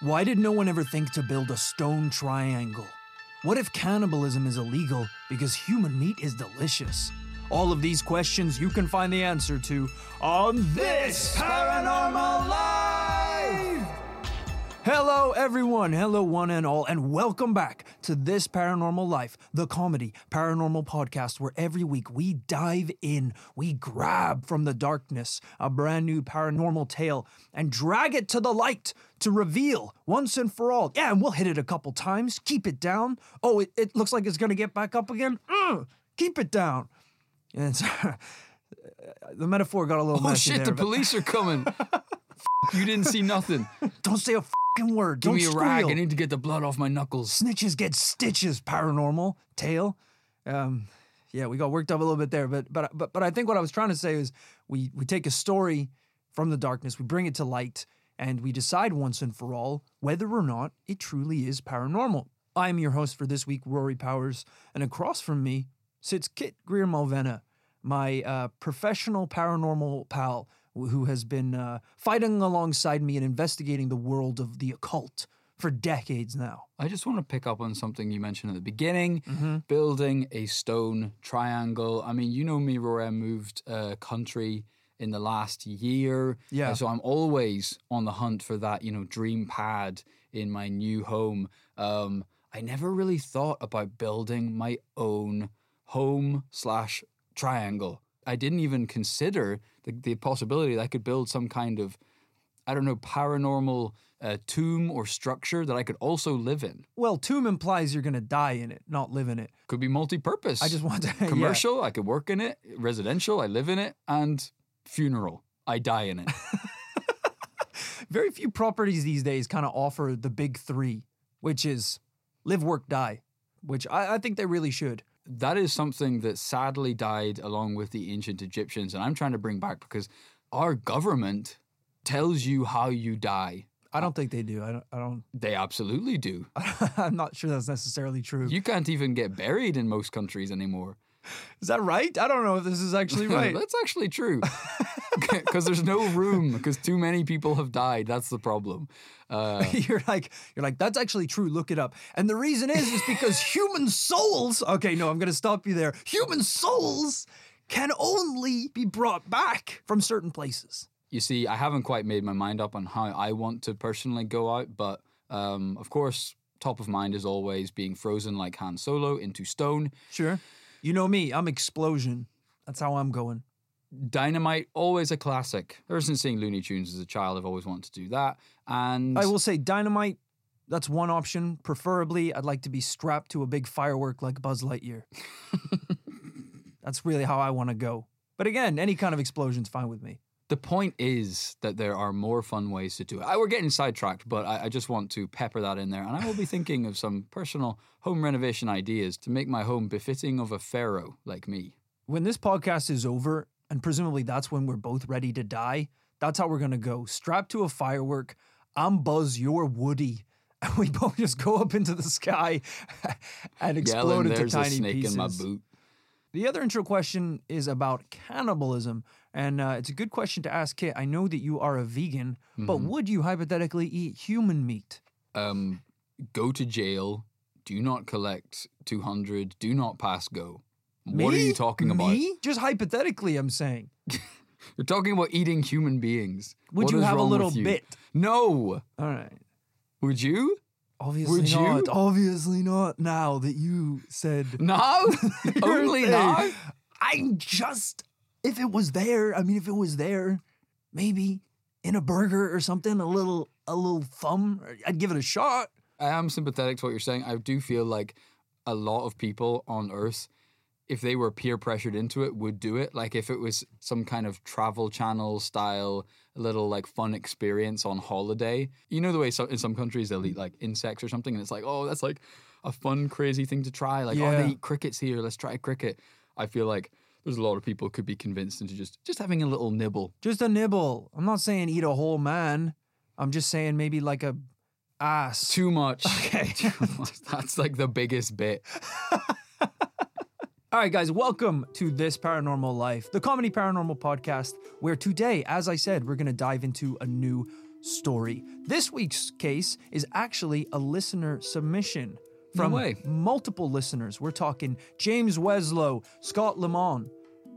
Why did no one ever think to build a stone triangle? What if cannibalism is illegal because human meat is delicious? All of these questions you can find the answer to on this Paranormal Life! Hello, everyone. Hello, one and all, and welcome back to This Paranormal Life, the comedy paranormal podcast where every week we dive in, we grab from the darkness a brand new paranormal tale and drag it to the light to reveal once and for all. Yeah, and we'll hit it a couple times, keep it down. Oh, it, it looks like it's going to get back up again. Ugh, keep it down. And the metaphor got a little Oh messy shit, there, the but- police are coming. You didn't see nothing. Don't say a fucking word. Give Don't me a rag. I need to get the blood off my knuckles. snitches get stitches paranormal tale um yeah we got worked up a little bit there but but but but i think what i was trying to say is we we take a story from the darkness we bring it to light and we decide once and for all whether or not it truly is paranormal i am your host for this week rory powers and across from me sits kit Grier Mulvenna my uh, professional paranormal pal who has been uh, fighting alongside me and investigating the world of the occult for decades now I just want to pick up on something you mentioned at the beginning Mm-hmm. building a stone triangle. I mean, you know me, Rory, I moved uh, country in the last year. Yeah. So I'm always on the hunt for that, you know, dream pad in my new home. Um, I never really thought about building my own home slash triangle. I didn't even consider the, the possibility that I could build some kind of, I don't know, paranormal uh, tomb or structure that I could also live in. Well, tomb implies you're going to die in it, not live in it. Could be multi-purpose. I just want to yeah. commercial. I could work in it. Residential. I live in it. And funeral. I die in it. Very few properties these days kind of offer the big three, which is live, work, die, which I, I think they really should. That is something that sadly died along with the ancient Egyptians, and I'm trying to bring back because our government tells you how you die. I don't think they do. I don't. I don't. They absolutely do. I'm not sure that's necessarily true. You can't even get buried in most countries anymore. Is that right? I don't know if this is actually right. That's actually true. Because there's no room, because too many people have died. That's the problem. Uh, you're like you're like that's actually true. Look it up. And the reason is is because human souls. Okay, no, I'm going to stop you there. Human souls can only be brought back from certain places. you see, I haven't quite made my mind up on how I want to personally go out, but um, of course, top of mind is always being frozen like Han Solo into stone. Sure. You know me. I'm explosion. That's how I'm going. Dynamite, always a classic. Ever since seeing Looney Tunes as a child, I've always wanted to do that. And I will say dynamite. That's one option. Preferably, I'd like to be strapped to a big firework like Buzz Lightyear. that's really how I want to go. But again, any kind of explosion's fine with me. The point is that there are more fun ways to do it. I, we're getting sidetracked, but I, I just want to pepper that in there. And I will be thinking of some personal home renovation ideas to make my home befitting of a pharaoh like me. When this podcast is over, and presumably that's when we're both ready to die, that's how we're gonna go. Strapped to a firework. I'm Buzz. You're Woody. And we both just go up into the sky and explode Yelling, into there's a tiny snake pieces. in my boot. The other intro question is about cannibalism, and uh, it's a good question to ask Kit. I know that you are a vegan, but Mm-hmm. would you hypothetically eat human meat? Um, go to jail. Do not collect 200. Do not pass go. What are you talking about? Me? Just hypothetically, I'm saying. You're talking about eating human beings. Would What you have a little bit? No. All right. Would you? Obviously Would you? not. Obviously not. Now that you said Now? Only now? I'm just if it was there. I mean, if it was there, maybe in a burger or something, a little a little thumb. I'd give it a shot. I am sympathetic to what you're saying. I do feel like a lot of people on Earth, if they were peer pressured into it, would do it. Like if it was some kind of travel channel style, a little like fun experience on holiday. You know the way so, in some countries they'll eat like insects or something, and it's like, oh, that's like a fun, crazy thing to try. Like, oh, Yeah. they eat crickets here. Let's try cricket. I feel like there's a lot of people could be convinced into just just having a little nibble. Just a nibble. I'm not saying eat a whole man. I'm just saying maybe like a ass. Too much. Okay. Too much. That's like the biggest bit. All right, guys, welcome to This Paranormal Life, the comedy paranormal podcast, where today, as I said, we're going to dive into a new story. This week's case is actually a listener submission from way. multiple listeners. We're talking James Weslow, Scott Lemon,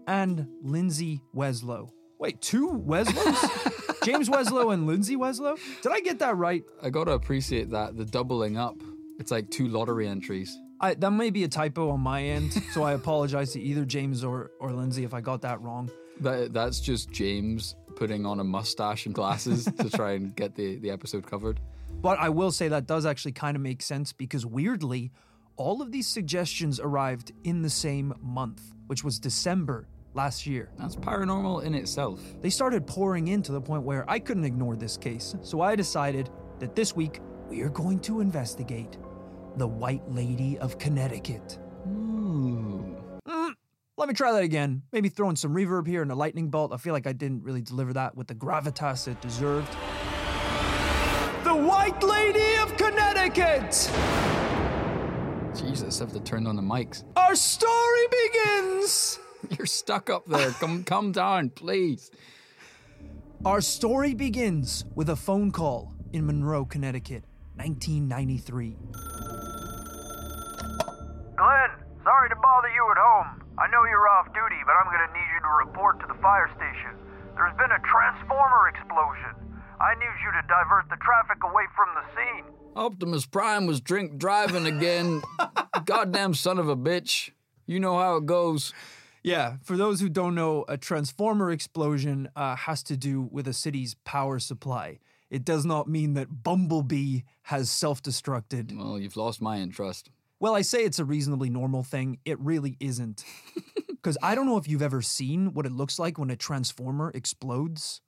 and Lindsay Weslow. Wait, two Weslows? James Weslow and Lindsay Weslow? Did I get that right? I gotta appreciate that the doubling up. It's like two lottery entries. I, that may be a typo on my end, so I apologize to either James or, or Lindsay if I got that wrong. That that's just James putting on a mustache and glasses to try and get the, the episode covered. But I will say that does actually kind of make sense because weirdly, all of these suggestions arrived in the same month, which was December last year. That's paranormal in itself. They started pouring in to the point where I couldn't ignore this case, so I decided that this week we are going to investigate the White Lady of Connecticut. Ooh. Let me try that again. Maybe throw in some reverb here and a lightning bolt. I feel like I didn't really deliver that with the gravitas it deserved. The White Lady of Connecticut! Jesus, I have to turn on the mics. Our story begins! You're stuck up there. Come come down, please. Our story begins with a phone call in Monroe, Connecticut, 1993. Glenn, sorry to bother you at home. I know you're off duty, but I'm gonna need you to report to the fire station. There's been a transformer explosion. I need you to divert the traffic away from the scene. Optimus Prime was drink driving again. Goddamn son of a bitch. You know how it goes. Yeah, for those who don't know, a transformer explosion uh, has to do with a city's power supply. It does not mean that Bumblebee has self destructed. Well, you've lost my interest. Well, I say it's a reasonably normal thing. It really isn't. Because I don't know if you've ever seen what it looks like when a transformer explodes.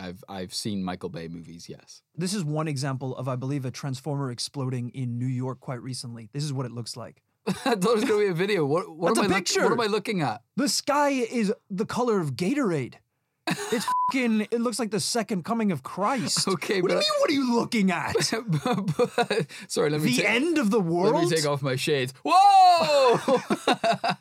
I've I've seen Michael Bay movies, yes. This is one example of, I believe, a transformer exploding in New York quite recently. This is what it looks like. I thought it was gonna be a video. What, what am a I look- picture. what am I looking at? The sky is the color of Gatorade. It's fucking, it looks like the second coming of Christ. Okay, what do you mean? What are you looking at? Sorry, let me the take, end of the world? Let me take off my shades. Whoa!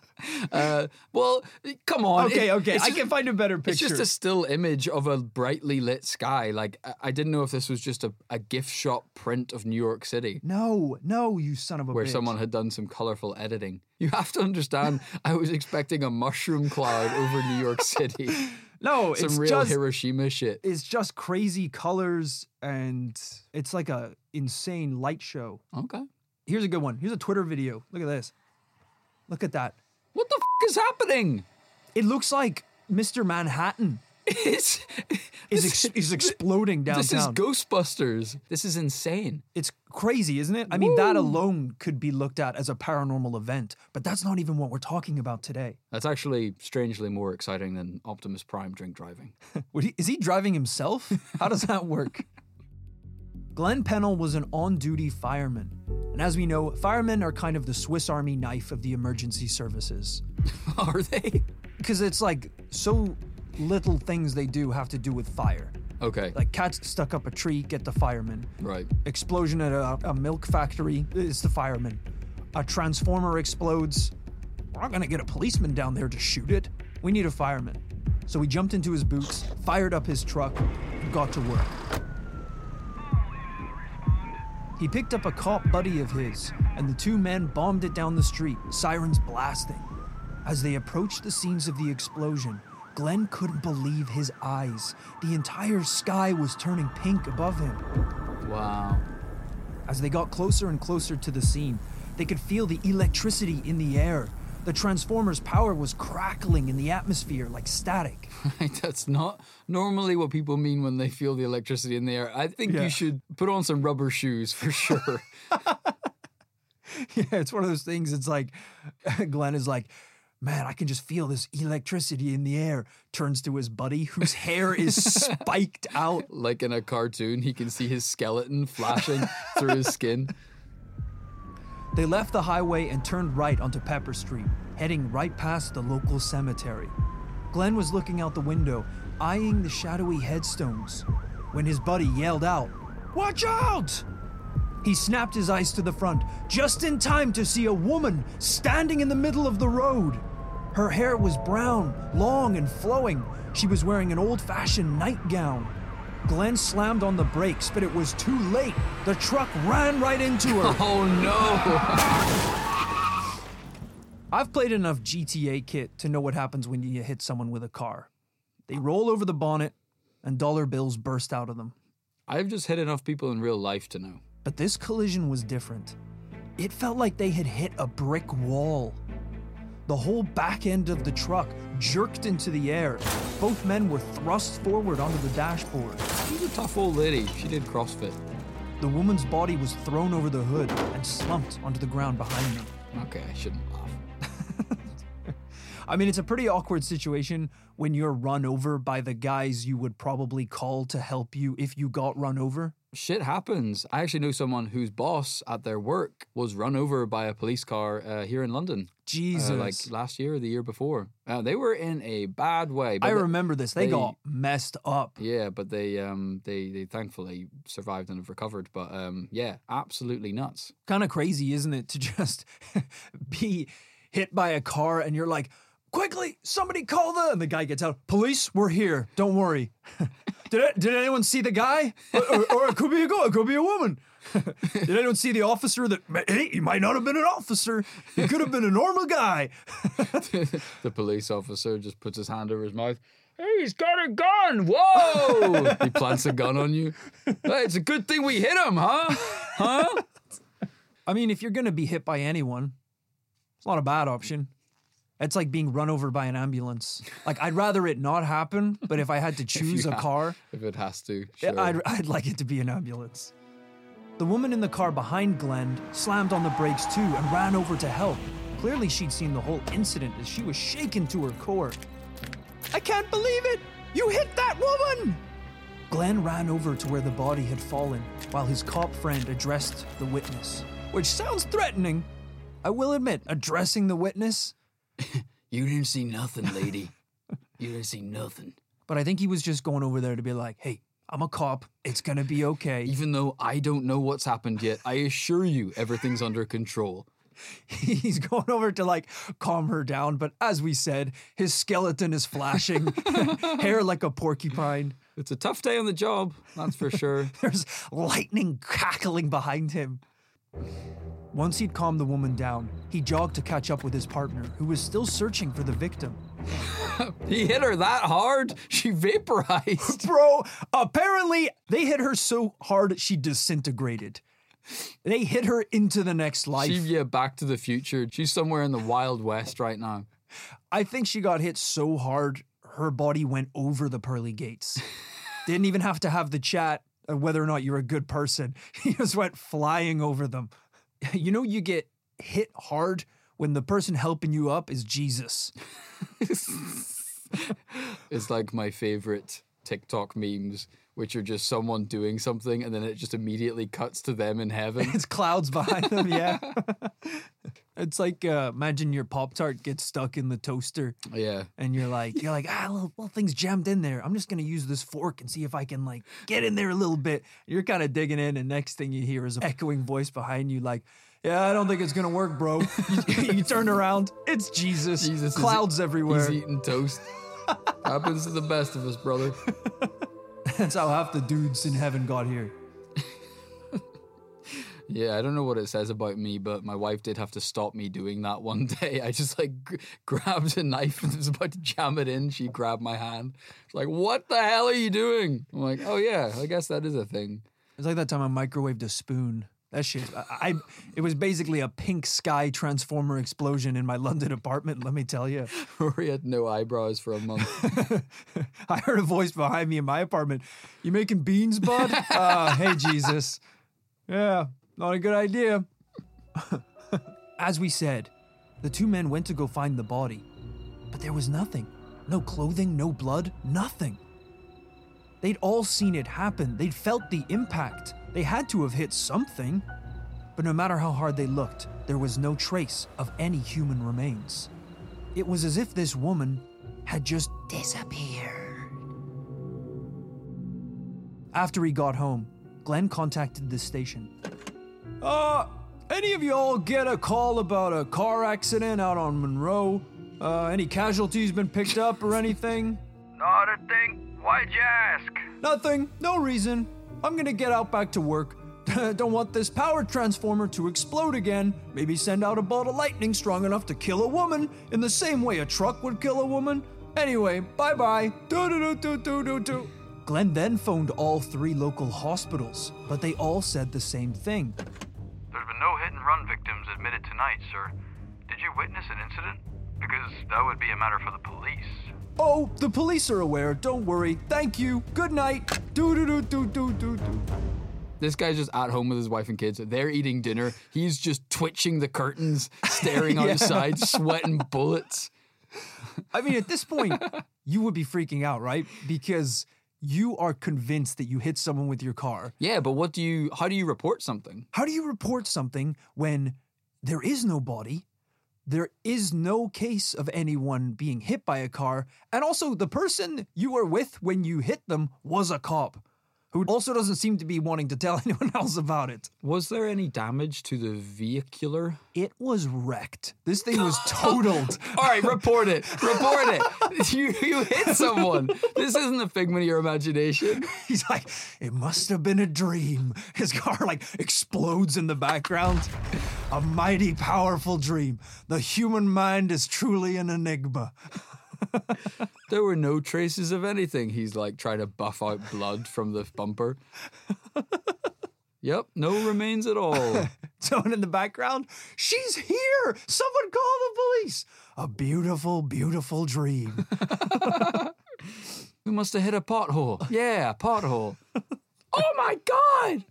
uh, well, come on. Okay, It- okay. I just- can find a better picture. It's just a still image of a brightly lit sky. Like I, I didn't know if this was just a, a gift shop print of New York City. no, no, you son of a Where bitch. someone had done some colorful editing. You have to understand, I was expecting a mushroom cloud over New York City. No, Some it's real just Hiroshima shit. it's just crazy colors and it's like a insane light show. Okay. Here's a good one. Here's a Twitter video. Look at this. Look at that. What the f- is happening? It looks like Mr. Manhattan It's is ex- is exploding downtown. This is. Ghostbusters. This is insane. It's crazy, isn't it? I mean, that alone could be looked at as a paranormal event, but that's not even what we're talking about today. That's actually strangely more exciting than Optimus Prime drink driving. He, is he driving himself? How does that work? Glenn Pennell was an on duty fireman. And as we know, firemen are kind of the Swiss Army knife of the emergency services. Are they? Because it's like so little things they do have to do with fire. Okay. Like cats stuck up a tree, get the fireman. right. Explosion at a, a milk factory, it's the fireman. A transformer explodes. We're not gonna get a policeman down there to shoot it. We need a fireman. So he jumped into his boots, fired up his truck, and got to work. He picked up a cop buddy of his, and the two men bombed it down the street, sirens blasting. As they approached the scenes of the explosion, Glenn couldn't believe his eyes. The entire sky was turning pink above him. Wow. As they got closer and closer to the scene, they could feel the electricity in the air. The Transformer's power was crackling in the atmosphere like static. That's not normally what people mean when they feel the electricity in the air. I think Yeah. you should put on some rubber shoes for sure. yeah, it's one of those things. It's like Glenn is like, man, I can just feel this electricity in the air. Turns to his buddy whose hair is spiked out. like in a cartoon, he can see his skeleton flashing through his skin. They left the highway and turned right onto Pepper Street, heading right past the local cemetery. Glenn was looking out the window, eyeing the shadowy headstones, when his buddy yelled out, Watch out! He snapped his eyes to the front, just in time to see a woman standing in the middle of the road. Her hair was brown, long, and flowing. She was wearing an old fashioned nightgown. Glenn slammed on the brakes, but it was too late. The truck ran right into her. Oh no! I've played enough GTA kit to know what happens when you hit someone with a car. They roll over the bonnet, and dollar bills burst out of them. I've just hit enough people in real life to know. But this collision was different. It felt like they had hit a brick wall. The whole back end of the truck jerked into the air. Both men were thrust forward onto the dashboard. She's a tough old lady. She did CrossFit. The woman's body was thrown over the hood and slumped onto the ground behind them. Okay, I shouldn't laugh. I mean, it's a pretty awkward situation when you're run over by the guys you would probably call to help you if you got run over. Shit happens. I actually know someone whose boss at their work was run over by a police car uh, here in London. Jesus. Uh, like last year or the year before. Uh, they were in a bad way. I they- remember this. They, they- got messed up. Yeah, but they um they they thankfully survived and have recovered. But um yeah, absolutely nuts. Kind of crazy, isn't it, to just be hit by a car and you're like, quickly, somebody call the. And the guy gets out, police, we're here. Don't worry. did, it, did anyone see the guy? Or, or, or it could be a girl, it could be a woman. did anyone see the officer that, hey, he might not have been an officer. He could have been a normal guy. the police officer just puts his hand over his mouth. Hey, he's got a gun! Whoa! he plants a gun on you. Hey, it's a good thing we hit him, huh? Huh? I mean, if you're going to be hit by anyone, it's not a bad option. It's like being run over by an ambulance. Like, I'd rather it not happen, but if I had to choose a ha- car, If it has to, sure. I'd, I'd like it to be an ambulance. The woman in the car behind Glenn slammed on the brakes too and ran over to help. Clearly, she'd seen the whole incident as she was shaken to her core. I can't believe it! You hit that woman! Glenn ran over to where the body had fallen while his cop friend addressed the witness, which sounds threatening. I will admit, addressing the witness, You didn't see nothing, lady. you didn't see nothing. but I think he was just going over there to be like, hey, I'm a cop. It's gonna be okay. Even though I don't know what's happened yet, I assure you everything's under control. he's going over to like calm her down, but as we said, his skeleton is flashing, hair like a porcupine. It's a tough day on the job, that's for sure. There's lightning crackling behind him. Once he'd calmed the woman down, he jogged to catch up with his partner, who was still searching for the victim. he hit her that hard, she vaporized. Bro, apparently they hit her so hard she disintegrated. They hit her into the next life. She, yeah, back to the future. She's somewhere in the Wild West right now. I think she got hit so hard, her body went over the pearly gates. Didn't even have to have the chat Uh, whether or not you're a good person. He just went flying over them. You know, you get hit hard when the person helping you up is Jesus. It's like my favorite TikTok memes, which are just someone doing something and then it just immediately cuts to them in heaven. It's clouds behind them, yeah. It's like uh, imagine your Pop Tart gets stuck in the toaster yeah. and you're like, you're like, ah, little, little thing's jammed in there. I'm just gonna use this fork and see if I can like get in there a little bit. You're kind of digging in, and next thing you hear is an echoing voice behind you, like, yeah, I don't think it's gonna work, bro. you, you turn around, it's Jesus. Jesus clouds everywhere. He's eating toast. Happens to the best of us, brother. That's how half the dudes in heaven got here. Yeah, I don't know what it says about me, but my wife did have to stop me doing that one day. I just like g- grabbed a knife and was about to jam it in. She grabbed my hand. She's like, "What the hell are you doing?" I'm like, "Oh yeah, I guess that is a thing." It's like that time I microwaved a spoon. That shit. I, I it was basically a pink sky transformer explosion in my London apartment. Let me tell you. Rory had no eyebrows for a month. I heard a voice behind me in my apartment. You making beans, bud? uh, hey, Jesus. Yeah, not a good idea. As we said, the two men went to go find the body, but there was nothing. No clothing, no blood, nothing. They'd all seen it happen. They'd felt the impact. They had to have hit something. But no matter how hard they looked, there was no trace of any human remains. It was as if this woman had just disappeared. After he got home, Glenn contacted the station. Uh, any of y'all get a call about a car accident out on Monroe? Uh, any casualties been picked up or anything? Not a thing. Why'd you ask? Nothing. No reason. I'm gonna get out back to work. Don't want this power transformer to explode again. Maybe send out a bolt of lightning strong enough to kill a woman in the same way a truck would kill a woman. Anyway, bye bye. Do do do do do do do. Glenn then phoned all three local hospitals, but they all said the same thing. Tonight, sir. Did you witness an incident? Because that would be a matter for the police. Oh, the police are aware. Don't worry. Thank you. Good night. Do do do do do do do. This guy's just at home with his wife and kids. They're eating dinner. He's just twitching the curtains, staring Yeah. outside, sweating bullets. I mean, at this point, you would be freaking out, right? Because you are convinced that you hit someone with your car. Yeah, but what do you? How do you report something? How do you report something when there is no body? There is no case of anyone being hit by a car. And also, the person you were with when you hit them was a cop who also doesn't seem to be wanting to tell anyone else about it. Was there any damage to the vehicular? It was wrecked. This thing was totaled. All right, report it. Report it. You you hit someone. This isn't a figment of your imagination. He's like, it must have been a dream. His car like explodes in the background. A mighty powerful dream. The human mind is truly an enigma. There were no traces of anything. He's like trying to buff out blood from the bumper. Yep, no remains at all. Someone in the background, she's here. Someone call the police. A beautiful, beautiful dream. We must have hit a pothole. Yeah, pothole. oh my god!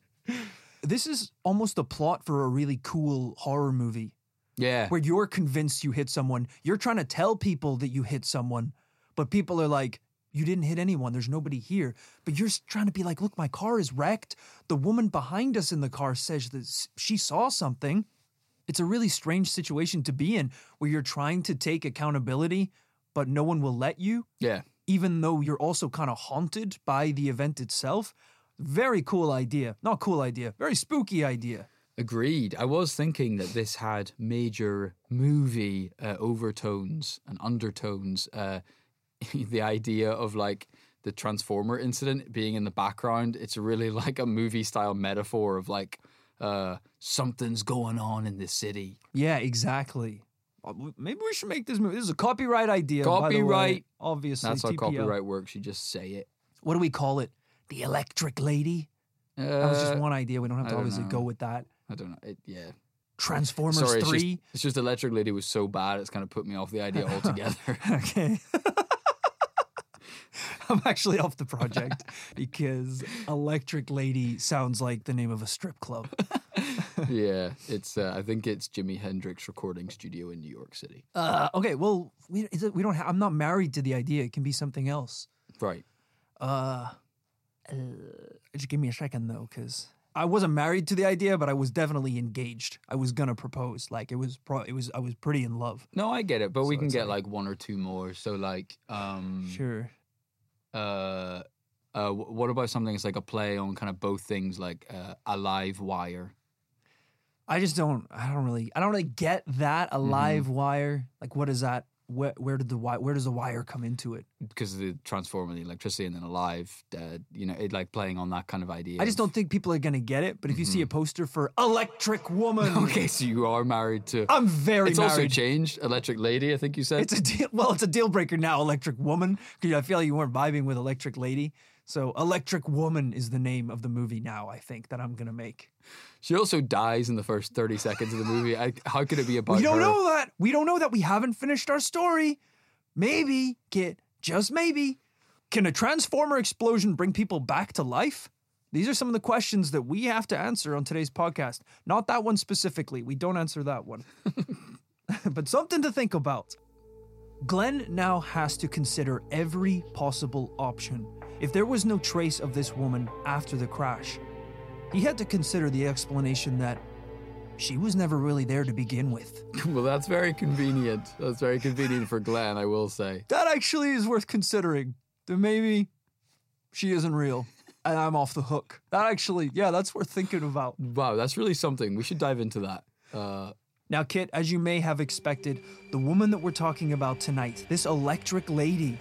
this is almost a plot for a really cool horror movie. Yeah. where you're convinced you hit someone. You're trying to tell people that you hit someone, but people are like, you didn't hit anyone. There's nobody here. But you're trying to be like, look, my car is wrecked. The woman behind us in the car says that she saw something. It's a really strange situation to be in where you're trying to take accountability, but no one will let you, yeah. even though you're also kind of haunted by the event itself. Very cool idea. Not cool idea, very spooky idea. Agreed. I was thinking that this had major movie uh, overtones and undertones. Uh, the idea of like the Transformer incident being in the background, it's really like a movie style metaphor of like uh, something's going on in the city. Yeah, exactly. Uh, Maybe we should make this movie. This is a copyright idea. the way. Copyright. obviously. That's how TPO. copyright works. You just say it. What do we call it? The Electric Lady. Uh, That was just one idea. We don't have to don't obviously go with that. I don't know. It, yeah. Transformers Sorry, it's just, Three. it's just Electric Lady was so bad, it's kind of put me off the idea altogether. okay. I'm actually off the project because Electric Lady sounds like the name of a strip club. yeah, it's. Uh, I think it's Jimi Hendrix Recording Studio in New York City. Uh, okay, well, we, it, we don't. Ha- I'm not married to the idea. It can be something else. Right. Uh, uh, just give me a second though, because I wasn't married to the idea, but I was definitely engaged. I was gonna propose. Like it was, pro- it was. I was pretty in love. No, I get it, but we can get like- like one or two more. So like, um, Sure. uh, uh, what about something that's like a play on kind of both things, like uh, a live wire? I just don't. I don't really. I don't really get that a live wire. Like, what is that? Where, where did the wire? Where does the wire come into it? Because of the transformer, the electricity, and then alive. Uh, you know, it like playing on that kind of idea. I just of- don't think people are gonna get it. But if you see a poster for Electric Woman, Okay, so you are married to. I'm very it's married. also changed. Electric Lady, I think you said. It's a deal. Well, it's a deal breaker now. Electric Woman, because I feel like you weren't vibing with Electric Lady. So, Electric Woman is the name of the movie now. I think that I'm gonna make. She also dies in the first 30 seconds of the movie. I, how could it be about We don't her? know that. We don't know that. We haven't finished our story. Maybe, Kit, just maybe, can a transformer explosion bring people back to life? These are some of the questions that we have to answer on today's podcast. Not that one specifically. We don't answer that one. but something to think about. Glenn now has to consider every possible option. If there was no trace of this woman after the crash, he had to consider the explanation that she was never really there to begin with. Well, that's very convenient. That's very convenient for Glenn, I will say. That actually is worth considering. That maybe she isn't real and I'm off the hook. That actually, yeah, that's worth thinking about. Wow, that's really something. We should dive into that. Uh, Now, Kit, as you may have expected, the woman that we're talking about tonight, this electric lady,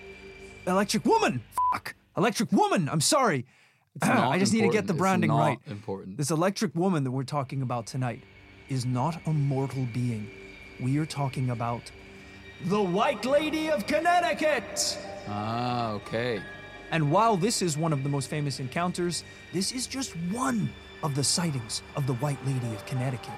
electric woman, fuck, Electric Woman. I'm sorry. I just need to get important. the branding right. important. This electric woman that we're talking about tonight is not a mortal being. We are talking about the White Lady of Connecticut. Ah, okay. And while this is one of the most famous encounters, this is just one of the sightings of the White Lady of Connecticut.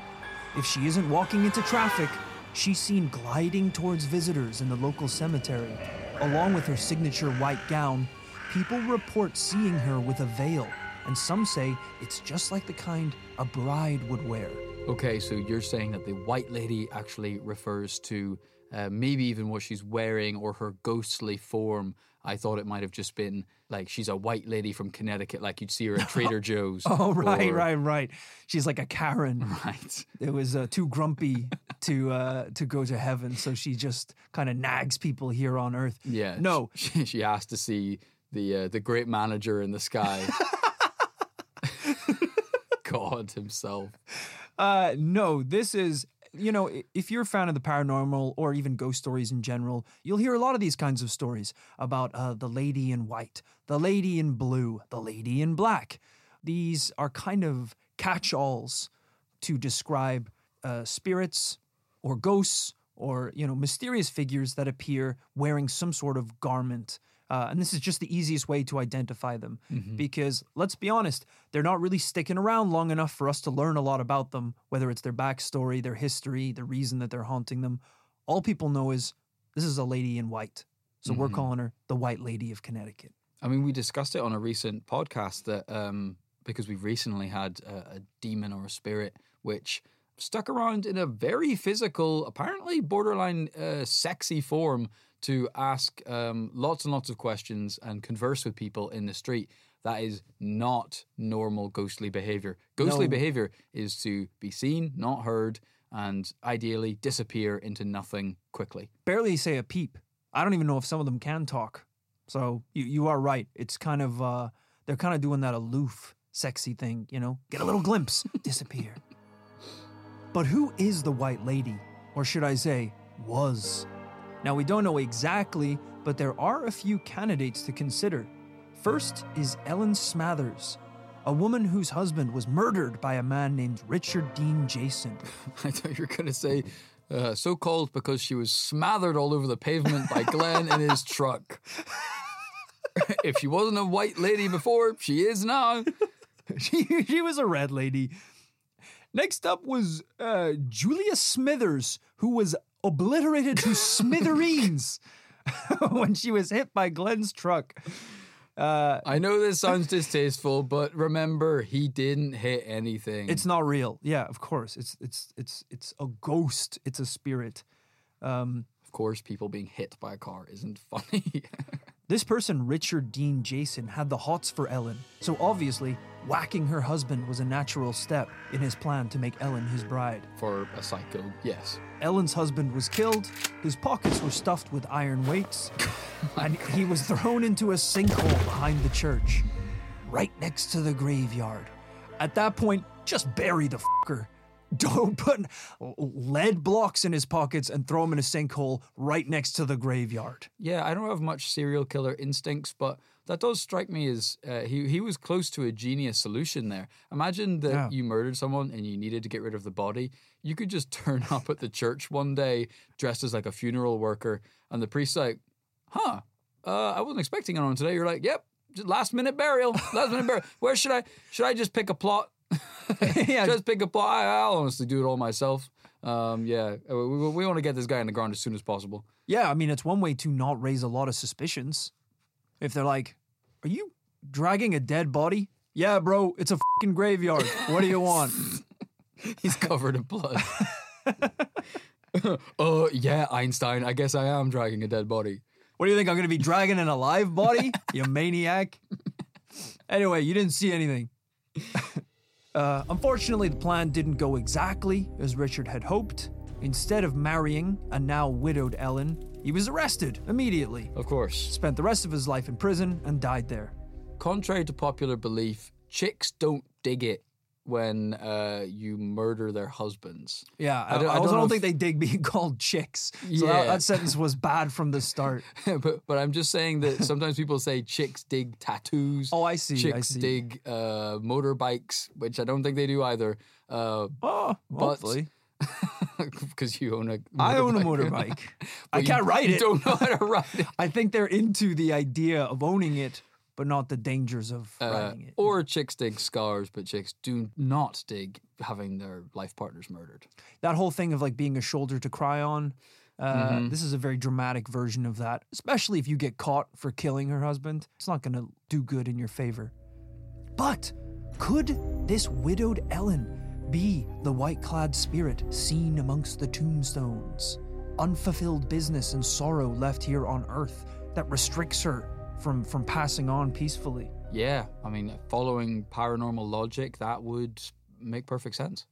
If she isn't walking into traffic, she's seen gliding towards visitors in the local cemetery. Along with her signature white gown, people report seeing her with a veil, and some say it's just like the kind a bride would wear. Okay, so you're saying that the white lady actually refers to uh, maybe even what she's wearing or her ghostly form. I thought it might have just been like she's a white lady from Connecticut, like you'd see her at Trader Joe's. Oh, right, or- right, right. She's like a Karen. Right. It was uh, too grumpy to uh, to go to heaven, so she just kind of nags people here on Earth. Yeah. No, She, she has to see the uh, the great manager in the sky. God himself. Uh, no, this is, you know, if you're a fan of the paranormal or even ghost stories in general, you'll hear a lot of these kinds of stories about uh, the lady in white, the lady in blue, the lady in black. These are kind of catch alls to describe uh, spirits or ghosts or, you know, mysterious figures that appear wearing some sort of garment. Uh, and this is just the easiest way to identify them because let's be honest, they're not really sticking around long enough for us to learn a lot about them, whether it's their backstory, their history, the reason that they're haunting them. All people know is this is a lady in white. So we're calling her the White Lady of Connecticut. I mean, we discussed it on a recent podcast that um, because we recently had a, a demon or a spirit which stuck around in a very physical, apparently borderline uh, sexy form to ask um, lots and lots of questions and converse with people in the street. That is not normal ghostly behavior. Ghostly No. behavior is to be seen, not heard, and ideally disappear into nothing quickly. Barely say a peep. I don't even know if some of them can talk. So you, you are right. It's kind of, uh, they're kind of doing that aloof, sexy thing, you know? Get a little glimpse, disappear. But who is the White Lady? Or should I say, was? Now, we don't know exactly, but there are a few candidates to consider. First is Ellen Smathers, a woman whose husband was murdered by a man named Richard Dean Jason. I thought you were going to say uh, so called because she was smothered all over the pavement by Glenn in his truck. if she wasn't a white lady before, she is now. she, she was a red lady. Next up was uh, Julia Smithers, who was obliterated to smithereens when she was hit by Glenn's truck. Uh, I know this sounds distasteful, but remember, he didn't hit anything. it's not real. Yeah, of course. It's it's it's it's a ghost. It's a spirit. Um, of course, people being hit by a car isn't funny. this person, Richard Dean Jason, had the hots for Ellen. So obviously, whacking her husband was a natural step in his plan to make Ellen his bride. For a psycho, yes. Ellen's husband was killed, his pockets were stuffed with iron weights, and he was thrown into a sinkhole behind the church, right next to the graveyard. At that point, just bury the fucker. Don't put lead blocks in his pockets and throw him in a sinkhole right next to the graveyard. Yeah, I don't have much serial killer instincts, but that does strike me as uh, he he was close to a genius solution there. Imagine that Yeah. you murdered someone and you needed to get rid of the body. You could just turn up at the church one day dressed as like a funeral worker, and the priest's like, "Huh, uh, I wasn't expecting anyone today." You're like, "Yep, just last minute burial, last minute burial. Where should I should I just pick a plot?" yeah, just pick a plot. I, I'll honestly do it all myself. Um, yeah, we, we, we want to get this guy in the ground as soon as possible. yeah, I mean, it's one way to not raise a lot of suspicions. If they're like, Are you dragging a dead body? Yeah, bro, it's a fucking graveyard. What do you want? He's covered in blood. oh, yeah, Einstein. I guess I am dragging a dead body. What do you think? I'm going to be dragging an alive body? You maniac. Anyway, you didn't see anything. uh, unfortunately, the plan didn't go exactly as Richard had hoped. Instead of marrying a now widowed Ellen, he was arrested immediately, Of course. spent the rest of his life in prison, and died there. Contrary to popular belief, chicks don't dig it. when uh, you murder their husbands. Yeah, I, don't- I I also don't know don't if- think they dig being called chicks. So that, Yeah. that sentence was bad from the start. but but I'm just saying that sometimes people say chicks dig tattoos. Oh, I see. chicks I see. dig uh, motorbikes, which I don't think they do either. Uh, Oh, But- hopefully. because you own a I own a motorbike. I can't ride it. Don't know how to ride it. I think they're into the idea of owning it, but not the dangers of Uh, riding it. or chicks dig scars, but chicks do not dig having their life partners murdered. that whole thing of like being a shoulder to cry on. Uh, Mm-hmm. This is a very dramatic version of that, especially if you get caught for killing her husband. It's not going to do good in your favor. But could this widowed Ellen be the white clad spirit seen amongst the tombstones? Unfulfilled business and sorrow left here on earth that restricts her from, from passing on peacefully. Yeah, I mean, following paranormal logic, that would make perfect sense.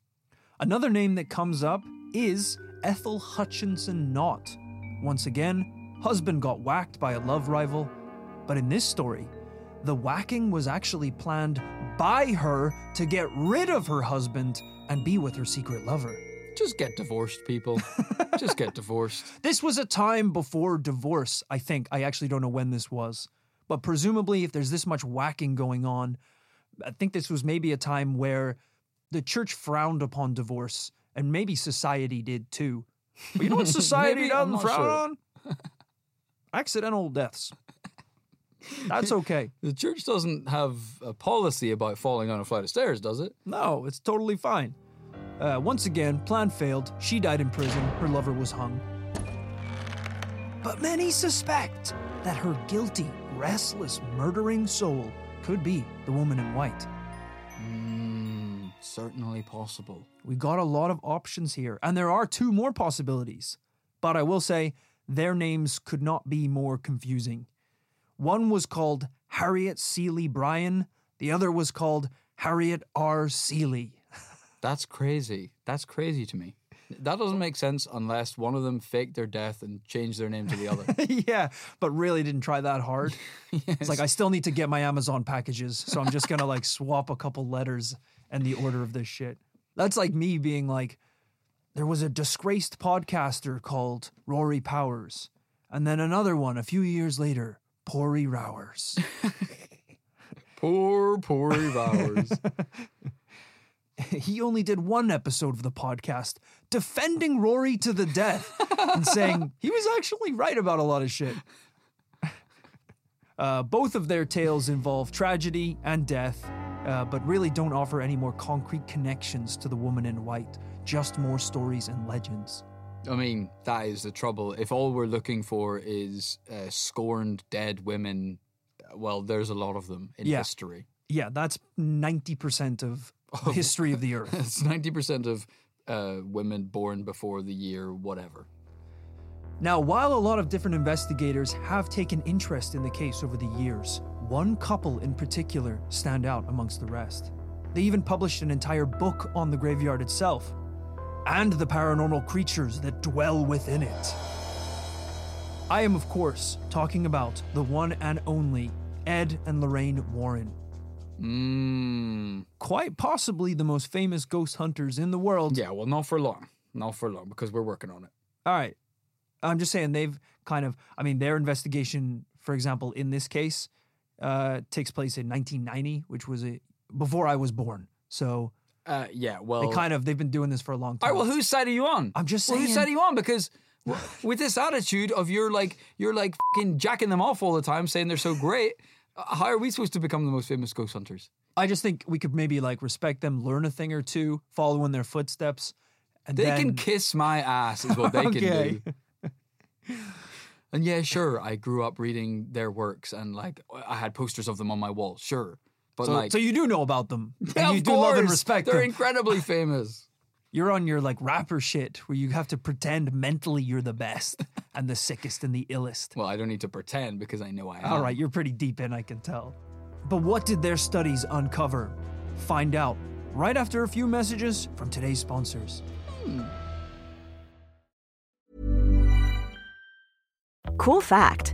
Another name that comes up is Ethel Hutchinson Knott. Once again, husband got whacked by a love rival, but in this story, the whacking was actually planned by her to get rid of her husband and be with her secret lover. Just get divorced, people. Just get divorced. This was a time before divorce, I think. I actually don't know when this was. But presumably, if there's this much whacking going on, I think this was maybe a time where the church frowned upon divorce, and maybe society did too. But you know what society doesn't frown sure. on? Accidental deaths. That's okay. The church doesn't have a policy about falling down a flight of stairs, does it? No, it's totally fine. Uh, once again, plan failed. She died in prison. Her lover was hung. But many suspect that her guilty, restless, murdering soul could be the woman in white. Mm, certainly possible. We got a lot of options here, and there are two more possibilities. But I will say, their names could not be more confusing. One was called Harriet Seeley Bryan, the other was called Harriet R. Seeley. That's crazy. That's crazy to me. That doesn't make sense unless one of them faked their death and changed their name to the other. yeah, but really didn't try that hard. It's like I still need to get my Amazon packages, so I'm just gonna like swap a couple letters and the order of this shit. That's like me being like, there was a disgraced podcaster called Rory Powers, and then another one a few years later, Pori Rowers. poor, poor Rowers. he only did one episode of the podcast defending Rory to the death and saying he was actually right about a lot of shit. Uh, both of their tales involve tragedy and death, uh, but really don't offer any more concrete connections to the woman in white, just more stories and legends. I mean, that is the trouble. If all we're looking for is uh, scorned dead women, well, there's a lot of them in Yeah. history. Yeah, that's 90% of the history of the earth. It's 90% of uh, women born before the year whatever. Now, while a lot of different investigators have taken interest in the case over the years, one couple in particular stand out amongst the rest. They even published an entire book on the graveyard itself and the paranormal creatures that dwell within it. I am, of course, talking about the one and only Ed and Lorraine Warren, Mmm. quite possibly the most famous ghost hunters in the world. Yeah, well, not for long. Not for long because we're working on it. All right. I'm just saying they've kind of, I mean, their investigation, for example, in this case, uh, takes place in 1990, which was a, before I was born. So Uh, yeah, well. they kind of, they've been doing this for a long time. All right, well, whose side are you on? I'm just saying. Well, whose side are you on? Because with this attitude of you're like you're like fucking jacking them off all the time, saying they're so great. uh, How are we supposed to become the most famous ghost hunters? I just think we could maybe like respect them, learn a thing or two, follow in their footsteps. And They then, can kiss my ass, is what they can do. And yeah, sure, I grew up reading their works and like I had posters of them on my wall, sure. But So, like, so you do know about them. Yeah, and you of do love and course, respect They're them. incredibly famous. You're on your like rapper shit where you have to pretend mentally you're the best and the sickest and the illest. Well, I don't need to pretend because I know I am. All right, you're pretty deep in, I can tell. But what did their studies uncover? Find out right after a few messages from today's sponsors. Hmm. Cool fact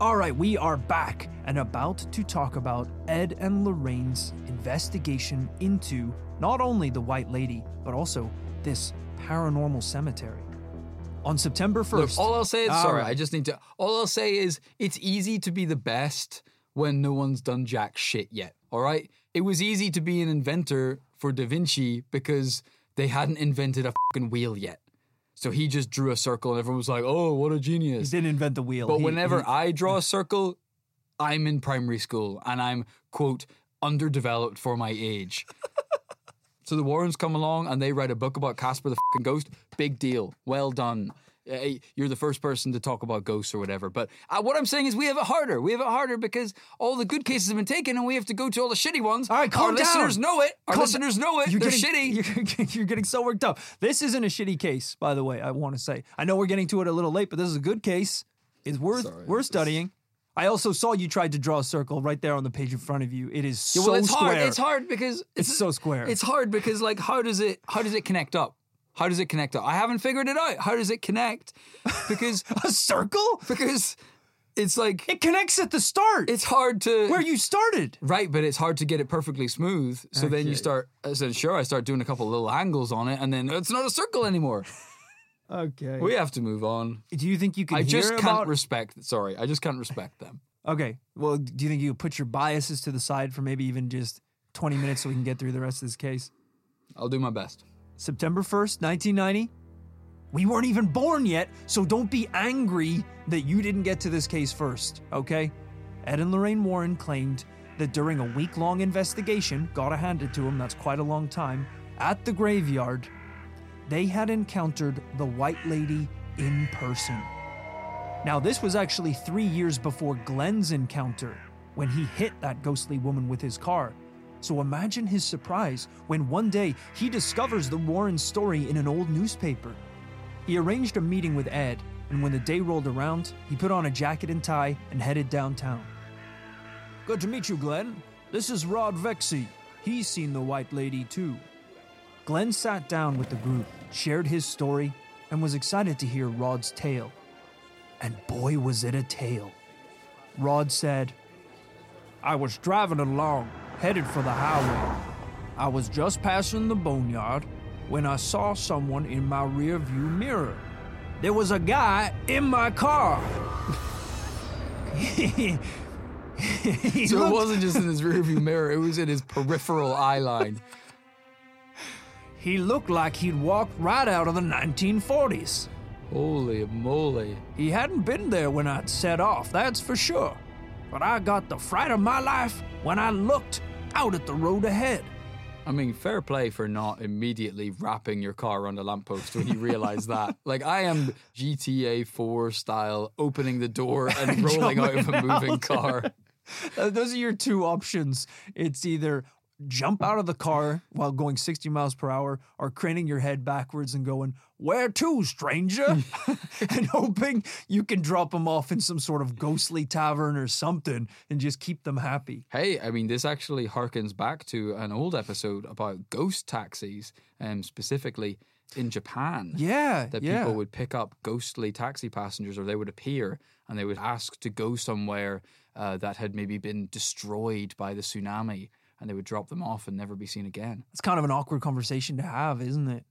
All right, we are back and about to talk about Ed and Lorraine's investigation into not only the White Lady, but also this paranormal cemetery. On September 1st. Look, all I'll say is sorry. I just need to. All I'll say is it's easy to be the best when no one's done jack shit yet. All right. It was easy to be an inventor for Da Vinci because they hadn't invented a fucking wheel yet. So he just drew a circle and everyone was like, "Oh, what a genius!" He didn't invent the wheel. But He- whenever he- I draw a circle, I'm in primary school and I'm quote underdeveloped for my age. so the Warrens come along and they write a book about Casper the fucking ghost. Big deal. Well done. Eh, You're the first person to talk about ghosts or whatever. But uh, what I'm saying is we have it harder. We have it harder because all the good cases have been taken and we have to go to all the shitty ones. All right, calm Our down. listeners know it. Our Calm listeners know it. You're They're getting, shitty. You're, you're getting so worked up. This isn't a shitty case, by the way. I want to say. I know we're getting to it a little late, but this is a good case. It's worth Sorry, worth studying. I also saw you tried to draw a circle right there on the page in front of you. It is Yeah, so well, it's square. hard. It's hard because It's so square. It's hard because like how does it how does it connect up? How does it connect? I haven't figured it out. How does it connect? Because a circle. because it's like It connects at the start. it's hard to where you started. right, but it's hard to get it perfectly smooth. So then you start. I said, sure. I start doing a couple little angles on it, and then it's not a circle anymore. Okay. We have to move on. Do you think you can I just can't about? respect. Sorry, I just can't respect them. okay. Well, do you think you could put your biases to the side for maybe even just 20 minutes so we can get through the rest of this case? I'll do my best. September 1st, 1990. We weren't even born yet, so don't be angry that you didn't get to this case first, okay? Ed and Lorraine Warren claimed that during a week long investigation, gotta hand it to him, that's quite a long time, at the graveyard, they had encountered the White Lady in person. Now, this was actually three years before Glenn's encounter, when he hit that ghostly woman with his car. So imagine his surprise when one day he discovers the Warren story in an old newspaper. He arranged a meeting with Ed, and when the day rolled around, he put on a jacket and tie and headed downtown. Good to meet you, Glenn. This is Rod Vexy. He's seen the White Lady too. Glenn sat down with the group, shared his story, and was excited to hear Rod's tale. And boy, was it a tale. Rod said, I was driving along, headed for the highway. I was just passing the boneyard when I saw someone in my rear view mirror. There was a guy in my car. So it wasn't just in his rearview mirror; it was in his peripheral eye line. He looked like he'd walked right out of the 1940s. Holy moly! He hadn't been there when I'd set off, that's for sure. But I got the fright of my life when I looked out at the road ahead. I mean, fair play for not immediately wrapping your car around a lamppost when you realize that. Like, I am GTA 4 style, opening the door and rolling out of a moving car. Those are your two options. It's either jump out of the car while going 60 miles per hour or craning your head backwards and going, Where to, stranger? and hoping you can drop them off in some sort of ghostly tavern or something and just keep them happy. Hey, I mean, this actually harkens back to an old episode about ghost taxis, um, specifically in Japan. Yeah. that yeah. people would pick up ghostly taxi passengers or they would appear and they would ask to go somewhere uh, that had maybe been destroyed by the tsunami and they would drop them off and never be seen again. It's kind of an awkward conversation to have, isn't it?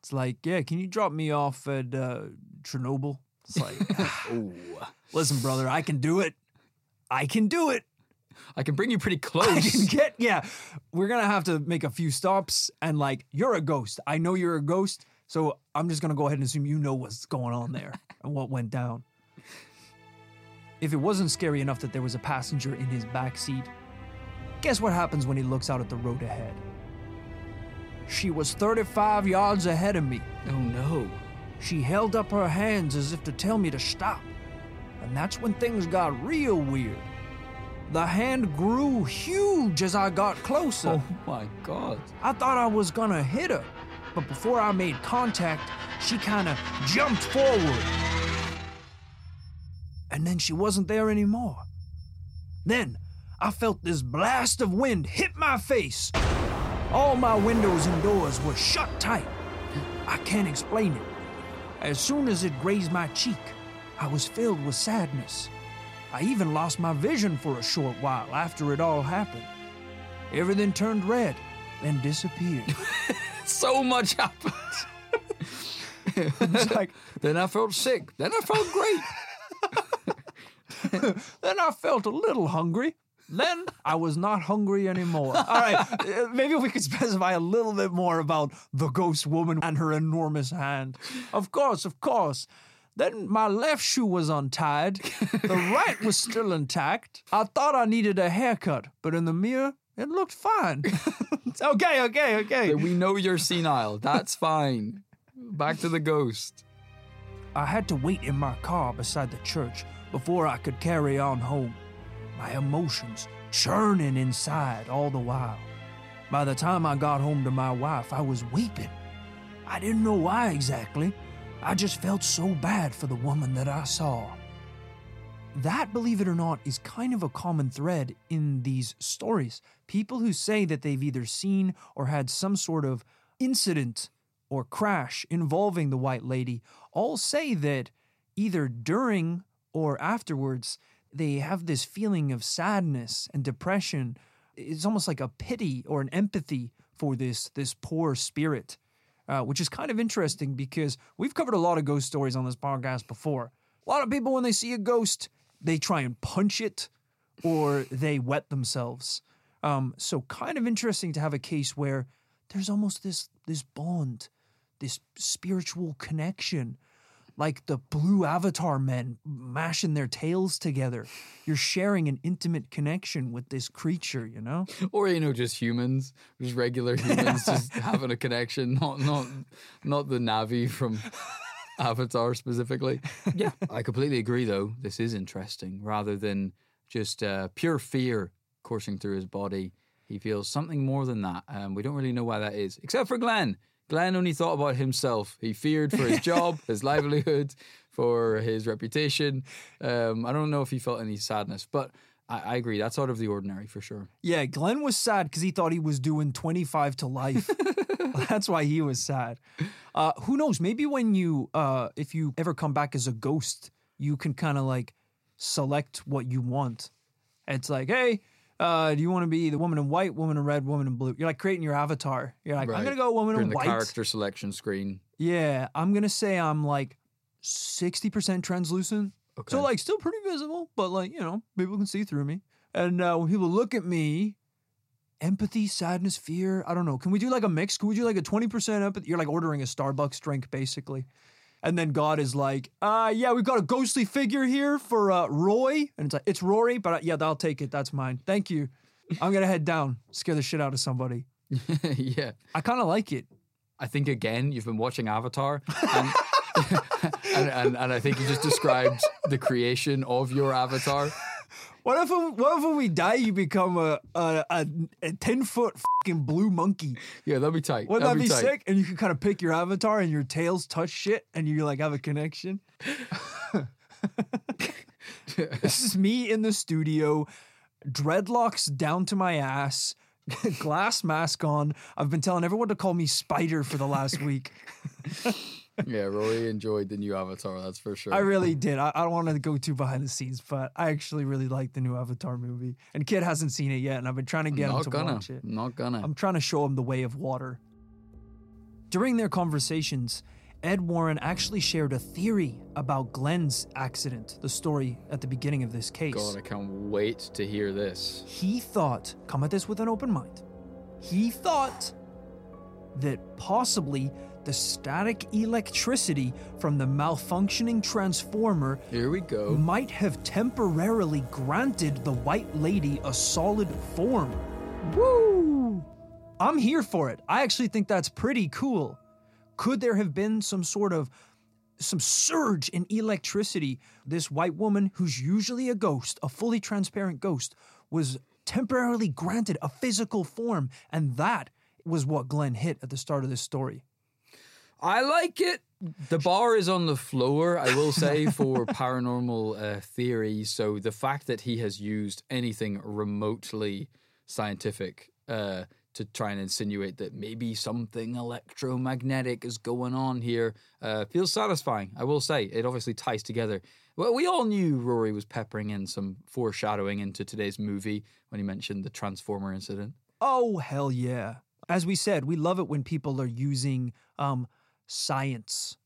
It's like, yeah, can you drop me off at uh, Chernobyl? It's like, Oh, listen, brother, I can do it. I can do it. I can bring you pretty close. I can get, yeah. We're gonna have to make a few stops, and like, you're a ghost. I know you're a ghost, so I'm just gonna go ahead and assume you know what's going on there and what went down. If it wasn't scary enough that there was a passenger in his back seat, guess what happens when he looks out at the road ahead? She was 35 yards ahead of me. oh no. She held up her hands as if to tell me to stop. And that's when things got real weird. The hand grew huge as I got closer. Oh my god. I thought I was gonna hit her, but before I made contact, she kinda jumped forward. And then she wasn't there anymore. Then I felt this blast of wind hit my face. All my windows and doors were shut tight. I can't explain it. As soon as it grazed my cheek, I was filled with sadness. I even lost my vision for a short while after it all happened. Everything turned red, then disappeared. So much happened. it's like, Then I felt sick. Then I felt great. then I felt a little hungry. Then I was not hungry anymore. All right, uh, maybe we could specify a little bit more about the ghost woman and her enormous hand. Of course, of course. Then my left shoe was untied. The right was still intact. I thought I needed a haircut, but in the mirror, it looked fine. okay, okay, okay. we know you're senile. That's fine. Back to the ghost. I had to wait in my car beside the church before I could carry on home, my emotions churning inside all the while. By the time I got home to my wife, I was weeping. I didn't know why exactly. I just felt so bad for the woman that I saw. That, believe it or not, is kind of a common thread in these stories. People who say that they've either seen or had some sort of incident or crash involving the White Lady all say that either during or afterwards they have this feeling of sadness and depression. It's almost like a pity or an empathy for this this poor spirit, uh, which is kind of interesting because we've covered a lot of ghost stories on this podcast before. A lot of people, when they see a ghost, they try and punch it or they wet themselves. Um, so kind of interesting to have a case where there's almost this this bond, this spiritual connection, like the blue avatar men mashing their tails together. You're sharing an intimate connection with this creature, you know? Or you know, just humans, just regular humans, just having a connection. Not not not the Na'vi from Avatar specifically. Yeah, I completely agree. Though this is interesting, rather than just uh, pure fear coursing through his body, he feels something more than that. Um, we don't really know why that is, except for Glenn. Glenn only thought about himself. He feared for his job, his livelihood, for his reputation. Um, I don't know if he felt any sadness, but I, I agree. That's out of the ordinary for sure. Yeah, Glenn was sad because he thought he was doing 25 to life. That's why he was sad. Uh, who knows? Maybe when you, uh, if you ever come back as a ghost, you can kind of like select what you want. It's like, hey, uh, do you want to be the woman in white, woman in red, woman in blue? You're like creating your avatar. You're like, I'm gonna go woman You're in in the white. character selection screen. Yeah, I'm gonna say I'm like 60% translucent. Okay. So like still pretty visible, but like, you know, people can see through me. And uh, when people look at me, empathy, sadness, fear, I don't know. Can we do like a mix? Can we do like a 20% empathy? You're like ordering a Starbucks drink basically. And then God is like, uh, yeah, we've got a ghostly figure here for uh, Roy. And it's like, it's Rory, but uh, yeah, I'll take it. That's mine. Thank you. I'm going to head down, scare the shit out of somebody. yeah. I kind of like it. I think again you've been watching Avatar, and, and, and and I think you just described the creation of your avatar. What if what if when we die you become a a, a, a ten foot fucking blue monkey? Yeah, that'd be tight. Wouldn't that That'd be tight. sick? And you can kind of pick your avatar and your tails touch shit and you like have a connection. this is me in the studio, dreadlocks down to my ass, glass mask on. I've been telling everyone to call me Spider for the last week. Yeah, Rory enjoyed the new Avatar. That's for sure. I really did. I, I don't want to go too behind the scenes, but I actually really like the new Avatar movie. And Kit hasn't seen it yet, and I've been trying to get him to gonna. watch it. Not gonna. I'm trying to show him the way of water. During their conversations, Ed Warren actually shared a theory about Glenn's accident, the story at the beginning of this case. God, I can't wait to hear this. He thought, come at this with an open mind, he thought that possibly the static electricity from the malfunctioning transformer Here we go. might have temporarily granted the white lady a solid form. Woo! I'm here for it. I actually think that's pretty cool. Could there have been some sort of some surge in electricity? This white woman, who's usually a ghost, a fully transparent ghost, was temporarily granted a physical form, and that was what Glenn hit at the start of this story. I like it. The bar is on the floor, I will say, for paranormal uh, theories. So the fact that he has used anything remotely scientific uh, to try and insinuate that maybe something electromagnetic is going on here uh, feels satisfying. I will say it obviously ties together. Well, we all knew Rory was peppering in some foreshadowing into today's movie when he mentioned the Transformer incident. Oh, hell yeah. As we said, we love it when people are using um, science,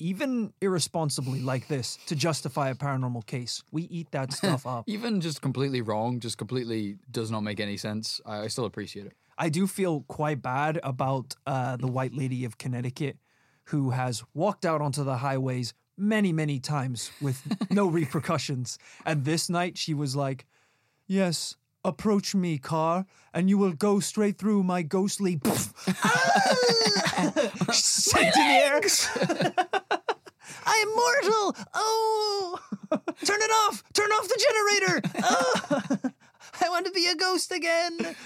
even irresponsibly like this, to justify a paranormal case. We eat that stuff up. Even just completely wrong, just completely does not make any sense. I, I still appreciate it. I do feel quite bad about uh, the White Lady of Connecticut who has walked out onto the highways many, many times with no repercussions. And this night she was like, Yes, approach me, car, and you will go straight through my ghostly. Sent in the air. I am mortal. Oh, turn it off. Turn off the generator. Oh, I want to be a ghost again.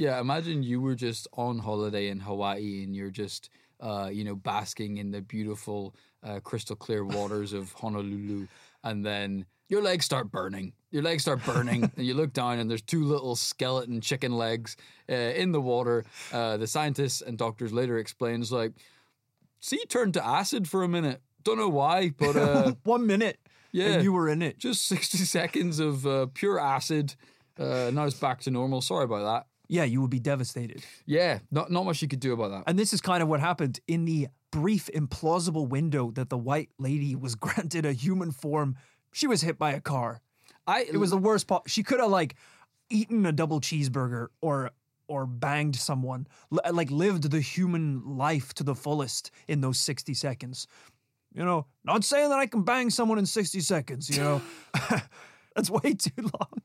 Yeah, imagine you were just on holiday in Hawaii and you're just, uh, you know, basking in the beautiful, uh, crystal clear waters of Honolulu, and then your legs start burning. Your legs start burning, and you look down, and there's two little skeleton chicken legs uh, in the water. Uh, the scientists and doctors later explains like, "See, turned to acid for a minute. Don't know why, but uh, One minute. Yeah. And you were in it. just 60 seconds of uh, pure acid. Uh, now it's back to normal. Sorry about that." Yeah, you would be devastated. Yeah, not not much you could do about that. And this is kind of what happened in the brief, implausible window that the white lady was granted a human form. She was hit by a car. I It was the worst part. She could have like eaten a double cheeseburger or or banged someone, L- like lived the human life to the fullest in those 60 seconds. You know, not saying that I can bang someone in 60 seconds, you know. That's way too long.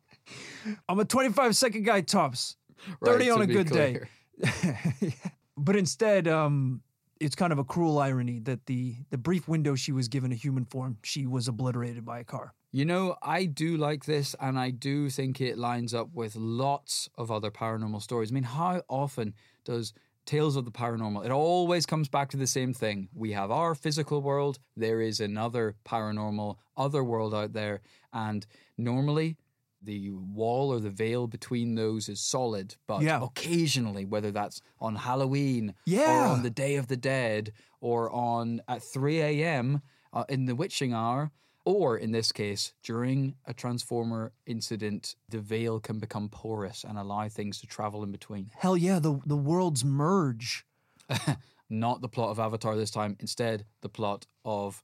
I'm a 25 second guy tops. 30 Right, on a good day. clear. But instead, um, it's kind of a cruel irony that the the brief window she was given a human form, she was obliterated by a car. You know, I do like this, and I do think it lines up with lots of other paranormal stories. I mean, how often does Tales of the Paranormal? It always comes back to the same thing. We have our physical world. There is another paranormal, other world out there, and normally. The wall or the veil between those is solid, but Yeah. occasionally, whether that's on Halloween or Yeah. on the Day of the Dead or on at 3 a.m. Uh, in the witching hour, or in this case, during a transformer incident, the veil can become porous and allow things to travel in between. Hell yeah, the the worlds merge. Not the plot of Avatar this time, instead, the plot of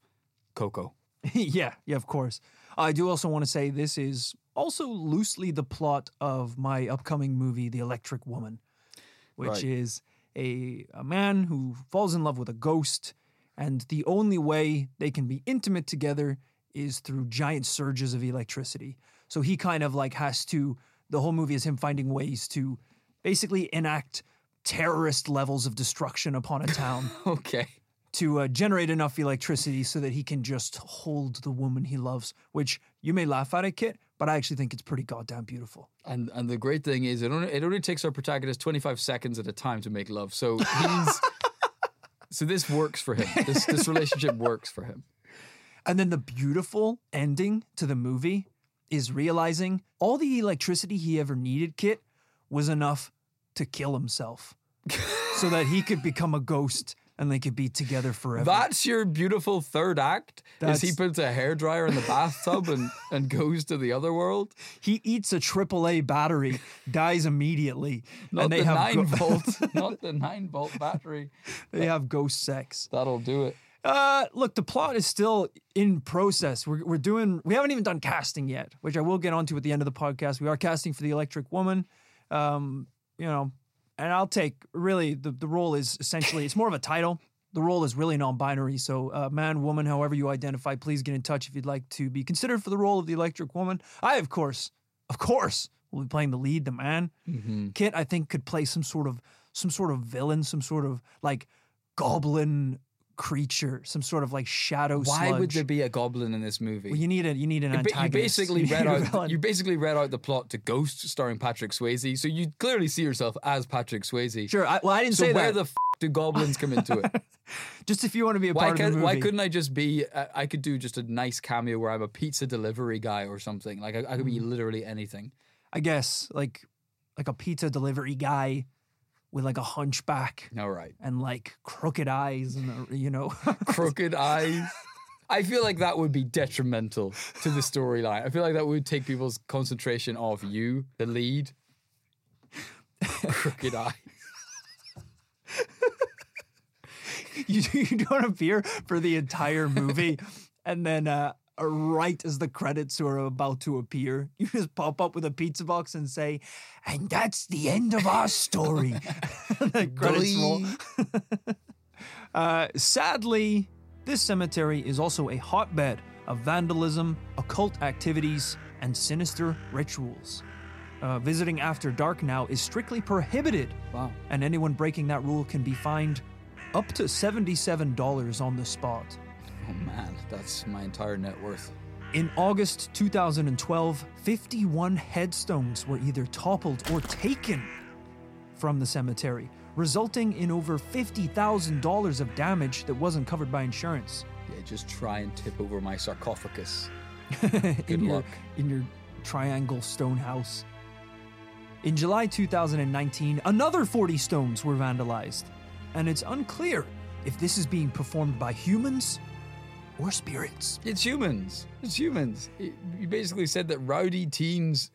Coco. yeah, yeah, of course. I do also want to say this is also loosely the plot of my upcoming movie, The Electric Woman, which Right. is a, a man who falls in love with a ghost, and the only way they can be intimate together is through giant surges of electricity. So he kind of like has to, the whole movie is him finding ways to basically enact terrorist levels of destruction upon a town Okay. to uh, generate enough electricity so that he can just hold the woman he loves. Which you may laugh at it, Kit, but I actually think it's pretty goddamn beautiful. And and the great thing is it only it only takes our protagonist 25 seconds at a time to make love. So he's So this works for him. This this relationship works for him. And then the beautiful ending to the movie is realizing all the electricity he ever needed, Kit, was enough to kill himself so that he could become a ghost and they could be together forever. That's your beautiful third act. Is he puts a hairdryer in the bathtub and, and goes to the other world? he eats a AAA battery, dies immediately, Not and they the have nine go- volt, not the nine volt battery. they have ghost sex. That'll do it. Uh, look, the plot is still in process. We're, we're doing, we haven't even done casting yet, which I will get onto at the end of the podcast. We are casting for the Electric Woman. Um, you know, and I'll take really the, the role is essentially, it's more of a title. The role is really non binary. So, uh, man, woman, however you identify, please get in touch if you'd like to be considered for the role of the Electric Woman. I, of course, of course, will be playing the lead, the man. Kit, I think, could play some sort of some sort of villain, some sort of like goblin creature, some sort of like shadow. Why would there be a goblin in this movie? Well, you need a you need an antagonist. You basically read out. You basically read out the plot to Ghost, starring Patrick Swayze. So you clearly see yourself as Patrick Swayze. sure. I, well, I didn't So say where that. the f- do goblins come into it? Just if you want to be a why part of the movie. Why couldn't I just be? Uh, I could do just a nice cameo where I'm a pizza delivery guy or something. Like I, I could be Mm. literally anything. I guess like like a pizza delivery guy with like a hunchback All right, and like crooked eyes and you know. crooked eyes. I feel like that would be detrimental to the storyline. I feel like that would take people's concentration off you, the lead. crooked eyes. you you don't appear for the entire movie, and then uh, right as the credits are about to appear, you just pop up with a pizza box and say, "And that's the end of our story." credits roll. uh, sadly, this cemetery is also a hotbed of vandalism, occult activities, and sinister rituals. Uh, visiting after dark now is strictly prohibited. Wow. And anyone breaking that rule can be fined up to $77 on the spot. Oh man, that's my entire net worth. In August 2012, 51 headstones were either toppled or taken from the cemetery, resulting in over $50,000 of damage that wasn't covered by insurance. Yeah, just try and tip over my sarcophagus. in your luck. in your triangle stone house. In July 2019, another 40 stones were vandalized, and it's unclear if this is being performed by humans or spirits. It's humans. It's humans. You basically said that rowdy teens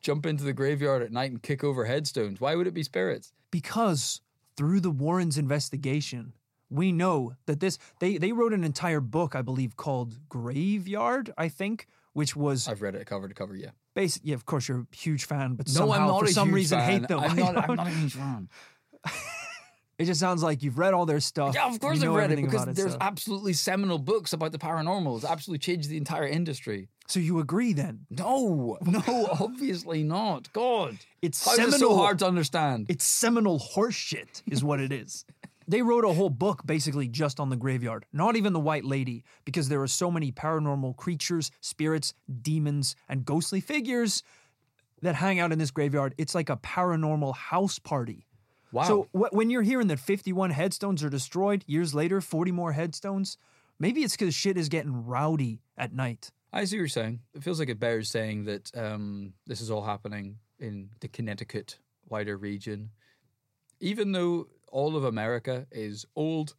jump into the graveyard at night and kick over headstones. Why would it be spirits? Because through the Warrens' investigation, we know that this they they wrote an entire book, I believe, called Graveyard, I think, which was I've read it cover to cover. Yeah. basic. Yeah, of course, you're a huge fan, but No, somehow I'm not for some reason fan. hate them. I'm not, I'm not a huge fan. It just sounds like you've read all their stuff. Yeah, of course you I've read it because about there's so. absolutely seminal books about the paranormal. It's absolutely changed the entire industry. So you agree then? No, no, obviously not. God, It's how it so seminal. hard to understand? It's seminal horseshit, is what it is. They wrote a whole book basically just on the graveyard, not even the White Lady, because there are so many paranormal creatures, spirits, demons, and ghostly figures that hang out in this graveyard. It's like a paranormal house party. Wow. So wh- when you're hearing that 51 headstones are destroyed, years later, 40 more headstones, maybe it's because shit is getting rowdy at night. I see what you're saying. It feels like it bears saying that um, this is all happening in the Connecticut wider region. Even though all of America is old,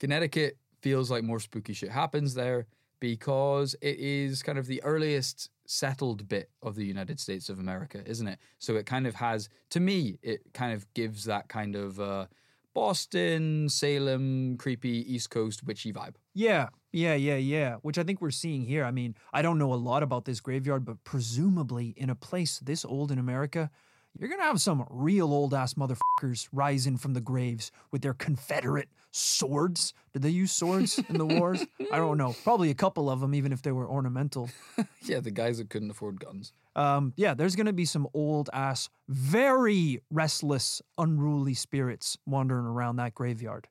Connecticut feels like more spooky shit happens there because it is kind of the earliest settled bit of the United States of America, isn't it? So it kind of has, to me, it kind of gives that kind of uh, Boston, Salem, creepy East Coast witchy vibe. Yeah, yeah, yeah, yeah. Which I think we're seeing here. I mean, I don't know a lot about this graveyard, but presumably in a place this old in America, you're gonna have some real old ass motherfuckers rising from the graves with their Confederate swords. Did they use swords in the wars? I don't know. Probably a couple of them, even if they were ornamental. Yeah, the guys that couldn't afford guns. Um, yeah, there's gonna be some old ass, very restless, unruly spirits wandering around that graveyard.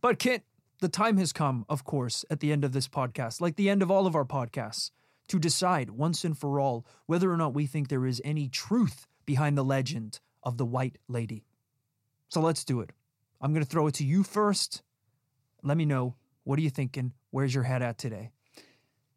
But Kent, the time has come, of course, at the end of this podcast, like the end of all of our podcasts, to decide once and for all whether or not we think there is any truth behind the legend of the White Lady. So let's do it. I'm going to throw it to you first. Let me know. What are you thinking? Where's your head at today?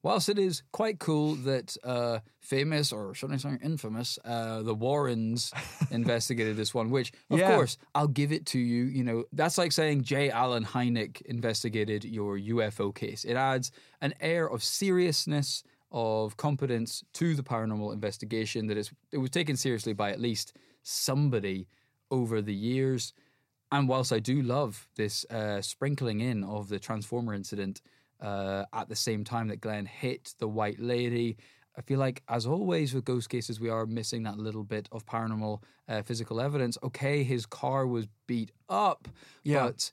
Whilst it is quite cool that uh, famous, or should I say infamous, uh, the Warrens investigated this one, which, of Yeah. course, I'll give it to you. You know, that's like saying J. Allen Hynek investigated your UFO case. It adds an air of seriousness, of competence to the paranormal investigation that it was taken seriously by at least somebody over the years. And whilst I do love this uh, sprinkling in of the Transformer incident uh, at the same time that Glenn hit the White Lady, I feel like, as always with ghost cases, we are missing that little bit of paranormal uh, physical evidence. Okay, his car was beat up, Yeah. but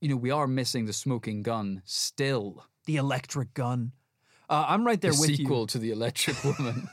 you know we are missing the smoking gun still. The electric gun. Uh, I'm right there The with you. sequel to the Electric Woman.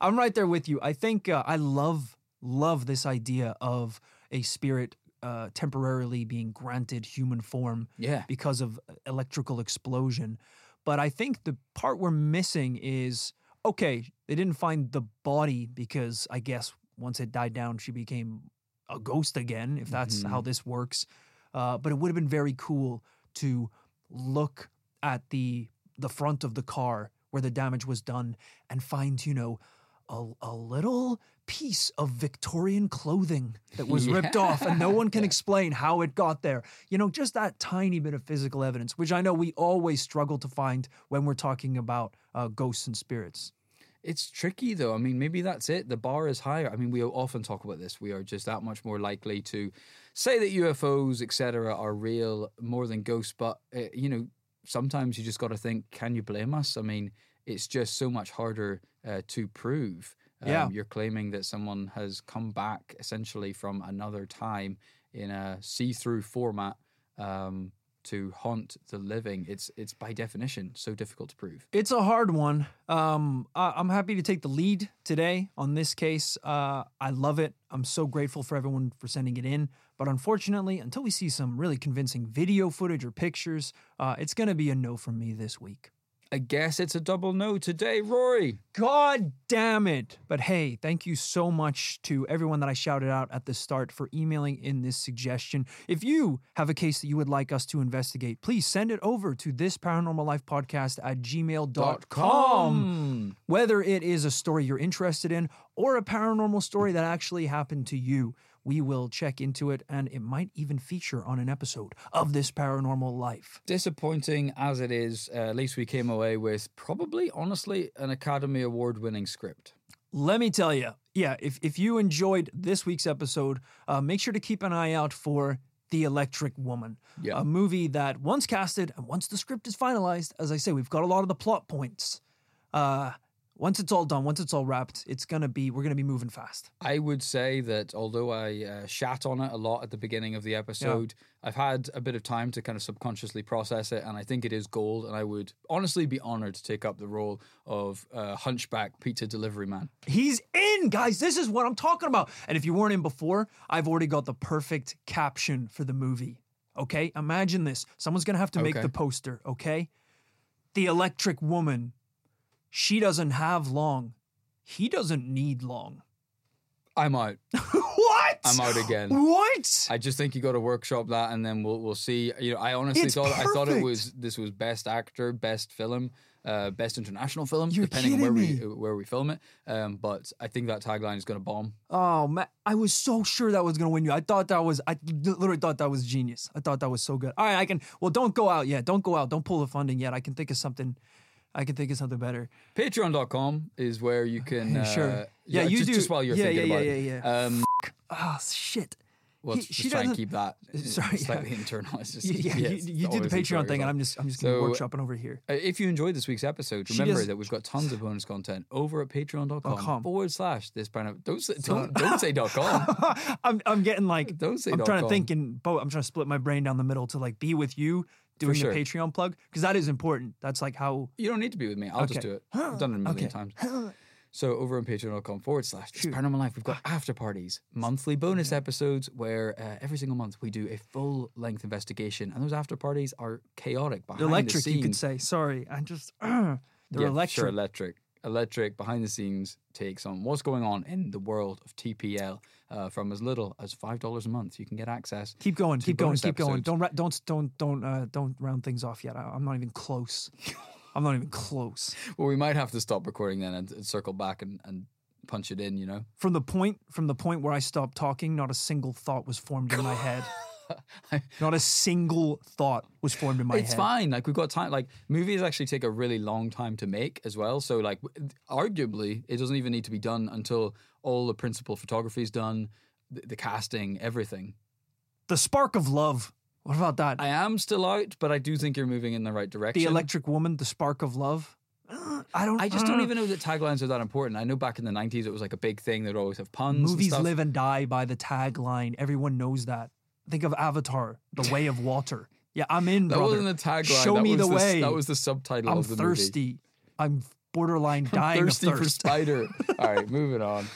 I'm right there with you. I think uh, I love love this idea of a spirit uh, temporarily being granted human form Yeah. because of electrical explosion. But I think the part we're missing is okay, they didn't find the body because I guess once it died down, she became a ghost again, if that's how this works. Uh, but it would have been very cool to look at the the front of the car where the damage was done and find, you know, a, a little piece of Victorian clothing that was ripped off and no one can explain how it got there. You know, just that tiny bit of physical evidence, which I know we always struggle to find when we're talking about uh, ghosts and spirits. It's tricky though. I mean, maybe that's it. The bar is higher. I mean, we often talk about this. We are just that much more likely to say that UFOs, etc., are real more than ghosts. But uh, you know, sometimes you just got to think: Can you blame us? I mean, it's just so much harder uh, to prove. Um, Yeah. you're claiming that someone has come back essentially from another time in a see-through format um, to haunt the living. It's it's by definition so difficult to prove. It's a hard one. Um, I, I'm happy to take the lead today on this case. Uh, I love it. I'm so grateful for everyone for sending it in. But unfortunately, until we see some really convincing video footage or pictures, uh, it's going to be a no from me this week. I guess it's a double no today, Rory. God damn it. But hey, thank you so much to everyone that I shouted out at the start for emailing in this suggestion. If you have a case that you would like us to investigate, please send it over to this paranormal life podcast at gmail.com. Whether it is a story you're interested in or a paranormal story that actually happened to you, we will check into it and it might even feature on an episode of this paranormal life. Disappointing as it is, uh, at least we came away with probably, honestly, an Academy Award winning script. Let me tell you, yeah, if, if you enjoyed this week's episode, uh, make sure to keep an eye out for The Electric Woman, Yeah. a movie that once casted and once the script is finalized, as I say, we've got a lot of the plot points. Uh, once it's all done, once it's all wrapped, it's gonna be we're gonna be moving fast. I would say that although I uh, shat on it a lot at the beginning of the episode, I've had a bit of time to kind of subconsciously process it, and I think it is gold. And I would honestly be honored to take up the role of uh, Hunchback Pizza Delivery Man. He's in, guys. This is what I'm talking about. And if you weren't in before, I've already got the perfect caption for the movie. Okay? Imagine this. Someone's going to have to make Okay. the poster, okay? The electric woman. She doesn't have long. He doesn't need long. I'm out. what? I'm out again. What? I just think you got to workshop that, and then we'll we'll see. You know, I honestly It's thought I thought it was this was best actor, best film, uh, best international film, You're depending on where kidding we where we film it. Um, but I think that tagline is going to bomb. Oh man, I was so sure that was gonna win you. I thought that was, I literally thought that was genius. I thought that was so good. All right, I can. Well, don't go out yet. Don't go out. Don't pull the funding yet. I can think of something. I can think of something better. Patreon.com is where you can. Uh, Sure. Yeah, you just, do- Just while you're yeah, thinking yeah, about yeah, it. yeah, yeah. Um, Ah, shit. Well, He- she just try and keep that Sorry, slightly internal. It's just, yeah, yeah, you, you do the Patreon thing, and I'm just I'm just So, workshopping over here. Uh, If you enjoyed this week's episode, remember does- that we've got tons of bonus content over at patreon.com com. forward slash this of don't say, don't, don't say dot com. I'm I'm getting like Don't say I'm trying to think in both. I'm trying to split my brain down the middle to like be with you doing sure. the Patreon plug because that is important. That's like how You don't need to be with me. I'll just do it. I've done it a million Okay. times. So over on patreon.com forward slash This paranormal life, we've got after parties, monthly bonus episodes where uh, every single month we do a full length investigation, and those after parties are chaotic behind electric. the scenes. You could say. Sorry, I just they're Yeah, electric. Sure, electric. Electric behind the scenes takes on what's going on in the world of TPL uh, from as little as five dollars a month. You can get access. Keep going, keep going, keep going. Don't ra- don't don't don't uh, don't round things off yet. I, I'm not even close. I'm not even close. Well, we might have to stop recording then and, and circle back and, and punch it in. You know. From the point from the point where I stopped talking, not a single thought was formed in my head. not a single thought was formed in my it's head. It's fine. Like we've got time. Like movies actually take a really long time to make as well. So like, arguably, it doesn't even need to be done until all the principal photography is done, the, the casting, everything. The spark of love. What about that? I am still out, but I do think you're moving in the right direction. the electric woman, the spark of love. Uh, I don't. I just don't uh, even know that taglines are that important. I know back in the 90s it was like a big thing. They'd always have puns. and Movies stuff. live and die by the tagline. Everyone knows that. Think of Avatar, The Way of Water. Yeah, I'm in, That brother. wasn't the tagline. Show that me was the way. That was the subtitle I'm of the thirsty. I'm borderline dying movie. Thirsty of for thirst. spider. All right, moving on.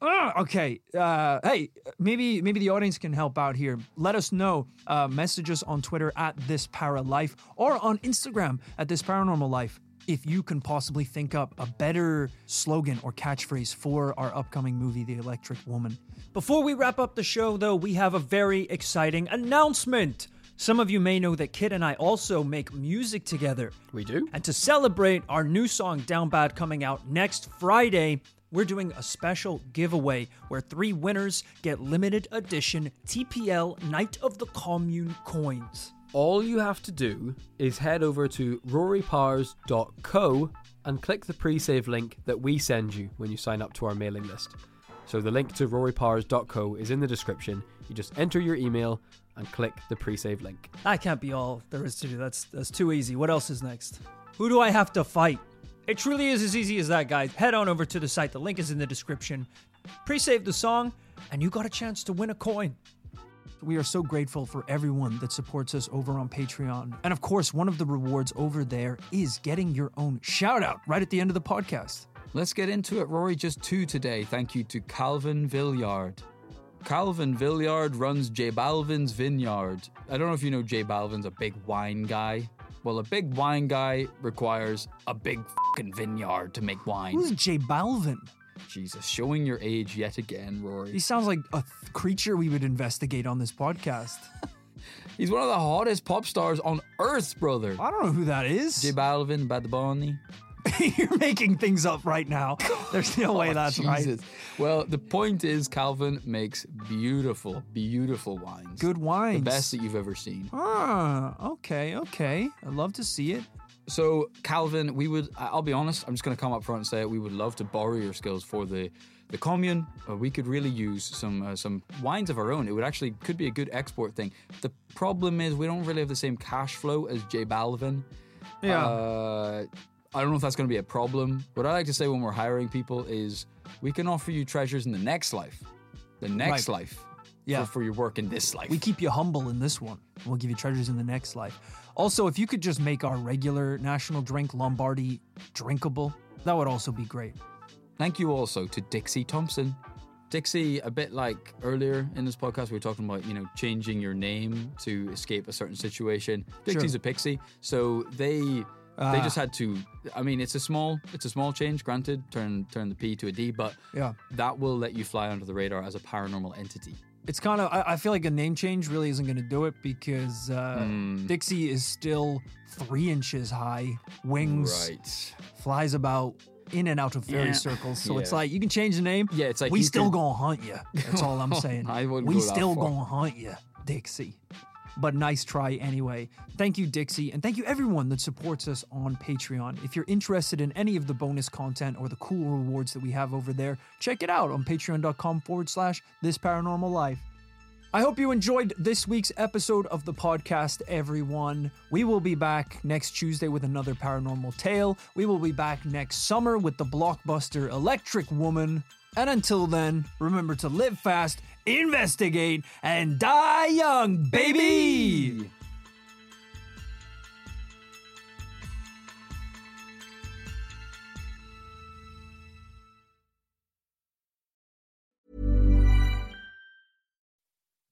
Ah, okay. Uh, hey, maybe maybe the audience can help out here. Let us know. Uh, message us on Twitter at this para life or on Instagram at this paranormal life. If you can possibly think up a better slogan or catchphrase for our upcoming movie, The Electric Woman. Before we wrap up the show, though, we have a very exciting announcement. Some of you may know that Kit and I also make music together. We do. And to celebrate our new song Down Bad coming out next Friday, we're doing a special giveaway where three winners get limited edition TPL Night of the Commune coins. All you have to do is head over to rorypowers.co and click the pre save link that we send you when you sign up to our mailing list. So the link to rorypowers.co is in the description. You just enter your email and click the pre save link. That can't be all there is to do. That's that's too easy. What else is next? Who do I have to fight? It truly is as easy as that, guys. Head on over to the site. The link is in the description. Pre-save the song, and you got a chance to win a coin. We are so grateful for everyone that supports us over on Patreon. And of course, one of the rewards over there is getting your own shout out right at the end of the podcast. Let's get into it, Rory. Just two today. Thank you to Calvin Villiard. Calvin Villiard runs J Balvin's Vineyard. I don't know if you know J Balvin's a big wine guy. Well, a big wine guy requires a big fucking vineyard to make wine. Who's J Balvin? Jesus, showing your age yet again, Rory. He sounds like a th- creature we would investigate on this podcast. He's one of the hottest pop stars on earth, brother. I don't know who that is. J Balvin, Bad Bunny. You're making things up right now. There's no way Oh, that's right. Well, the point is, Calvin makes beautiful, beautiful wines. Good wines. The best that you've ever seen. Ah, okay, okay. I'd love to see it. So, Calvin, we would, I'll be honest, I'm just going to come up front and say it. We would love to borrow your skills for the, the commune. Uh, we could really use some uh, some wines of our own. It would actually could be a good export thing. The problem is we don't really have the same cash flow as J Balvin. Yeah. Uh, I don't know if that's going to be a problem. What I like to say when we're hiring people is we can offer you treasures in the next life. The next Right. life. Yeah. For, for your work in this life. We keep you humble in this one. We'll give you treasures in the next life. Also, if you could just make our regular national drink Lombardi drinkable, that would also be great. Thank you also to Dixie Thompson. Dixie, a bit like earlier in this podcast, we were talking about, you know, changing your name to escape a certain situation. Dixie's a pixie, so they they Ah. just had to I mean, it's a small it's a small change, granted, turn turn the P to a D, but Yeah. that will let you fly under the radar as a paranormal entity. It's kind of, I, I feel like a name change really isn't going to do it because uh, Hmm. Dixie is still three inches high, wings, Right. flies about in and out of fairy Yeah. circles. So it's like, you can change the name. Yeah, it's like we you still could- gonna hunt you. That's all I'm saying. I wouldn't we go that still far. gonna hunt you, Dixie. But nice try anyway. Thank you, Dixie, and thank you everyone that supports us on Patreon. If you're interested in any of the bonus content or the cool rewards that we have over there, check it out on patreon.com forward slash this paranormal life. I hope you enjoyed this week's episode of the podcast, everyone. We will be back next Tuesday with another paranormal tale. We will be back next summer with the blockbuster Electric Woman. And until then, remember to live fast, investigate, and die young, baby!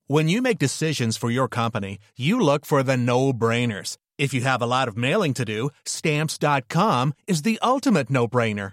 When you make decisions for your company, you look for the no brainers. If you have a lot of mailing to do, stamps.com is the ultimate no brainer.